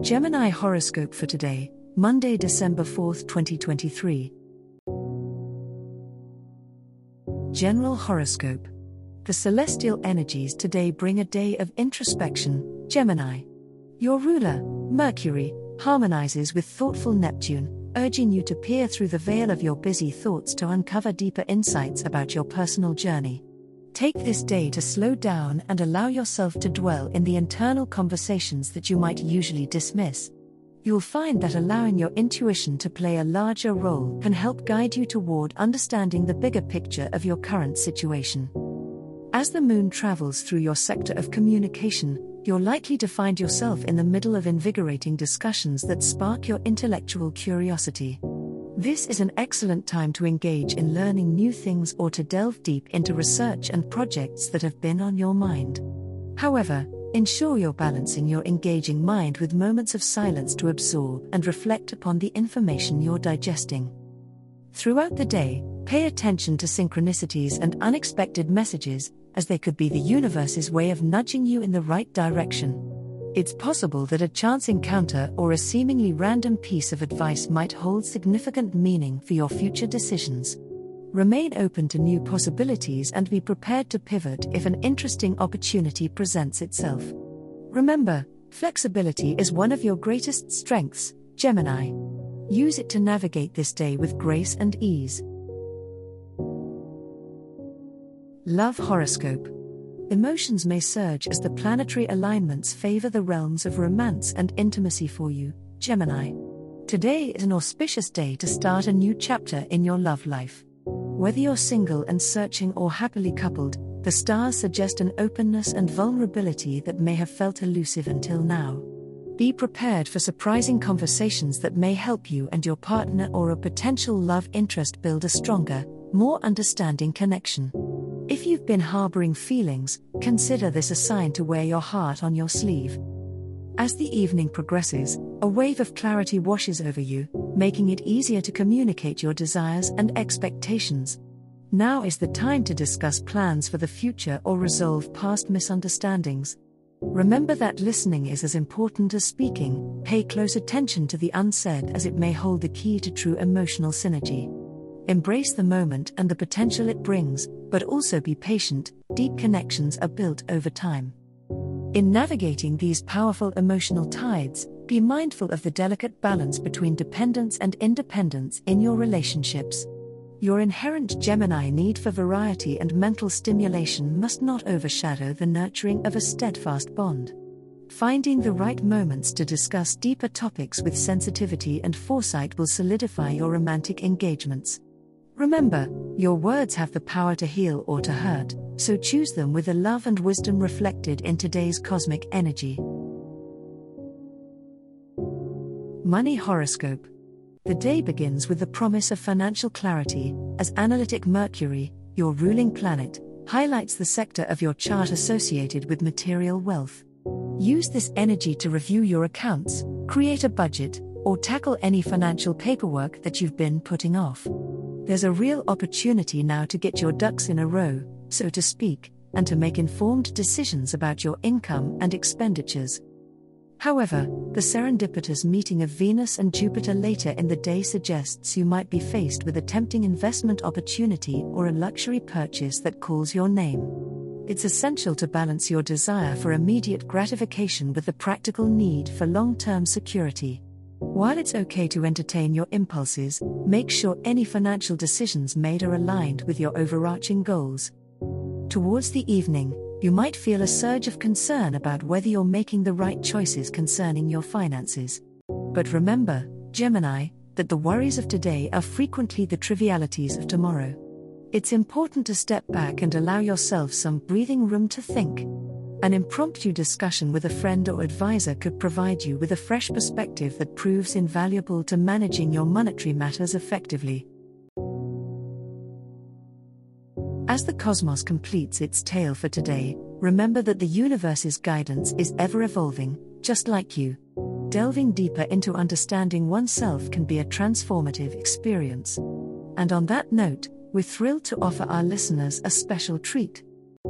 Gemini horoscope for today, Monday, December 4th, 2023. General horoscope. The celestial energies today bring a day of introspection, Gemini. Your ruler, Mercury, harmonizes with thoughtful Neptune, urging you to peer through the veil of your busy thoughts to uncover deeper insights about your personal journey. Take this day to slow down and allow yourself to dwell in the internal conversations that you might usually dismiss. You'll find that allowing your intuition to play a larger role can help guide you toward understanding the bigger picture of your current situation. As the moon travels through your sector of communication, you're likely to find yourself in the middle of invigorating discussions that spark your intellectual curiosity. This is an excellent time to engage in learning new things or to delve deep into research and projects that have been on your mind. However, ensure you're balancing your engaging mind with moments of silence to absorb and reflect upon the information you're digesting. Throughout the day, pay attention to synchronicities and unexpected messages, as they could be the universe's way of nudging you in the right direction. It's possible that a chance encounter or a seemingly random piece of advice might hold significant meaning for your future decisions. Remain open to new possibilities and be prepared to pivot if an interesting opportunity presents itself. Remember, flexibility is one of your greatest strengths, Gemini. Use it to navigate this day with grace and ease. Love Horoscope Emotions may surge as the planetary alignments favor the realms of romance and intimacy for you, Gemini. Today is an auspicious day to start a new chapter in your love life. Whether you're single and searching or happily coupled, the stars suggest an openness and vulnerability that may have felt elusive until now. Be prepared for surprising conversations that may help you and your partner or a potential love interest build a stronger, more understanding connection. If you've been harboring feelings, consider this a sign to wear your heart on your sleeve. As the evening progresses, a wave of clarity washes over you, making it easier to communicate your desires and expectations. Now is the time to discuss plans for the future or resolve past misunderstandings. Remember that listening is as important as speaking, pay close attention to the unsaid as it may hold the key to true emotional synergy. Embrace the moment and the potential it brings, but also be patient, deep connections are built over time. In navigating these powerful emotional tides, be mindful of the delicate balance between dependence and independence in your relationships. Your inherent Gemini need for variety and mental stimulation must not overshadow the nurturing of a steadfast bond. Finding the right moments to discuss deeper topics with sensitivity and foresight will solidify your romantic engagements. Remember, your words have the power to heal or to hurt, so choose them with the love and wisdom reflected in today's cosmic energy. Money Horoscope The day begins with the promise of financial clarity, as analytic Mercury, your ruling planet, highlights the sector of your chart associated with material wealth. Use this energy to review your accounts, create a budget, or tackle any financial paperwork that you've been putting off. There's a real opportunity now to get your ducks in a row, so to speak, and to make informed decisions about your income and expenditures. However, the serendipitous meeting of Venus and Jupiter later in the day suggests you might be faced with a tempting investment opportunity or a luxury purchase that calls your name. It's essential to balance your desire for immediate gratification with the practical need for long term security. While it's okay to entertain your impulses, make sure any financial decisions made are aligned with your overarching goals. Towards the evening, you might feel a surge of concern about whether you're making the right choices concerning your finances. But remember, Gemini, that the worries of today are frequently the trivialities of tomorrow. It's important to step back and allow yourself some breathing room to think. An impromptu discussion with a friend or advisor could provide you with a fresh perspective that proves invaluable to managing your monetary matters effectively. As the cosmos completes its tale for today, remember that the universe's guidance is ever evolving, just like you. Delving deeper into understanding oneself can be a transformative experience. And on that note, we're thrilled to offer our listeners a special treat.